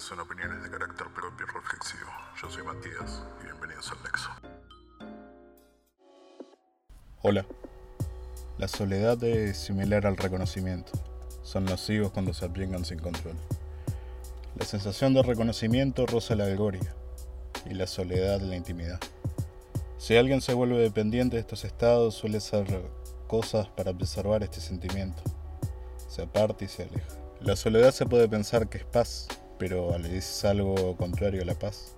son opiniones de carácter propio y reflexivo. Yo soy Matías y bienvenidos al Nexo. Hola. La soledad es similar al reconocimiento. Son nocivos cuando se aplican sin control. La sensación de reconocimiento roza la algoria y la soledad la intimidad. Si alguien se vuelve dependiente de estos estados, suele hacer cosas para preservar este sentimiento. Se aparta y se aleja. La soledad se puede pensar que es paz, pero dices algo contrario a la paz.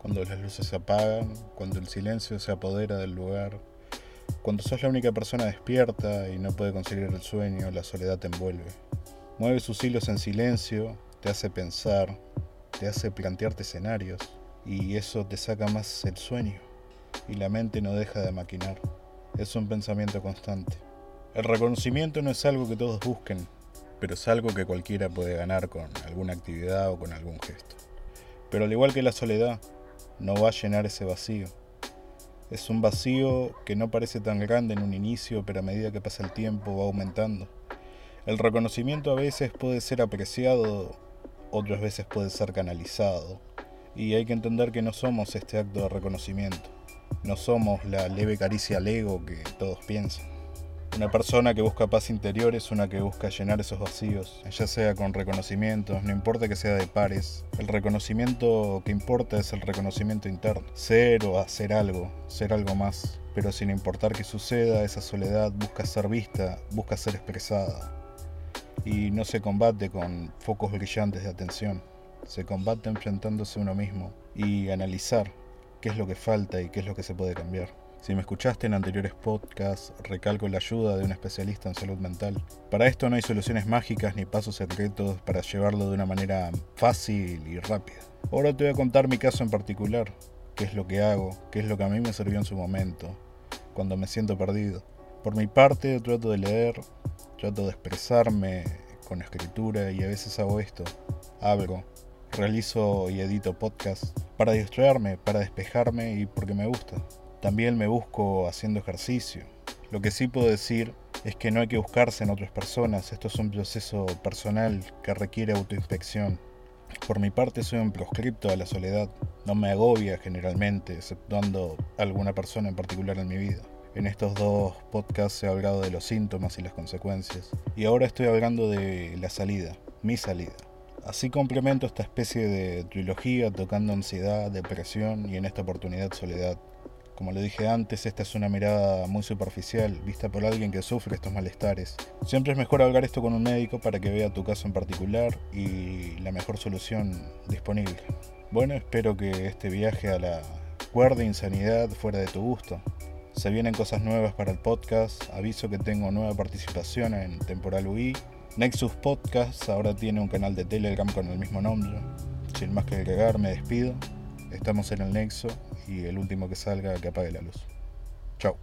Cuando las luces se apagan, cuando el silencio se apodera del lugar, cuando sos la única persona despierta y no puede conseguir el sueño, la soledad te envuelve. Mueve sus hilos en silencio, te hace pensar, te hace plantearte escenarios, y eso te saca más el sueño, y la mente no deja de maquinar. Es un pensamiento constante. El reconocimiento no es algo que todos busquen, pero es algo que cualquiera puede ganar con alguna actividad o con algún gesto. Pero al igual que la soledad, no va a llenar ese vacío. Es un vacío que no parece tan grande en un inicio, pero a medida que pasa el tiempo va aumentando. El reconocimiento a veces puede ser apreciado, otras veces puede ser canalizado, y hay que entender que no somos este acto de reconocimiento, no somos la leve caricia al ego que todos piensan. Una persona que busca paz interior es una que busca llenar esos vacíos, ya sea con reconocimientos, no importa que sea de pares. El reconocimiento que importa es el reconocimiento interno. Ser o hacer algo, ser algo más. Pero sin importar que suceda, esa soledad busca ser vista, busca ser expresada. Y no se combate con focos brillantes de atención. Se combate enfrentándose a uno mismo y analizar qué es lo que falta y qué es lo que se puede cambiar. Si me escuchaste en anteriores podcasts, recalco la ayuda de un especialista en salud mental. Para esto no hay soluciones mágicas ni pasos secretos para llevarlo de una manera fácil y rápida. Ahora te voy a contar mi caso en particular, qué es lo que hago, qué es lo que a mí me sirvió en su momento, cuando me siento perdido. Por mi parte trato de leer, trato de expresarme con escritura y a veces hago esto, hablo, realizo y edito podcasts para distraerme, para despejarme y porque me gusta. También me busco haciendo ejercicio. Lo que sí puedo decir es que no hay que buscarse en otras personas. Esto es un proceso personal que requiere autoinspección. Por mi parte soy un proscripto a la soledad. No me agobia generalmente, exceptuando alguna persona en particular en mi vida. En estos dos podcasts he hablado de los síntomas y las consecuencias. Y ahora estoy hablando de la salida, mi salida. Así complemento esta especie de trilogía tocando ansiedad, depresión y en esta oportunidad soledad. Como lo dije antes, esta es una mirada muy superficial, vista por alguien que sufre estos malestares. Siempre es mejor hablar esto con un médico para que vea tu caso en particular y la mejor solución disponible. Bueno, espero que este viaje a la cuerda insanidad fuera de tu gusto. Se vienen cosas nuevas para el podcast, aviso que tengo nueva participación en Temporal UI. Nexus Podcast ahora tiene un canal de Telegram con el mismo nombre. Sin más que agregar, me despido. Estamos en el Nexo y el último que salga que apague la luz. Chao.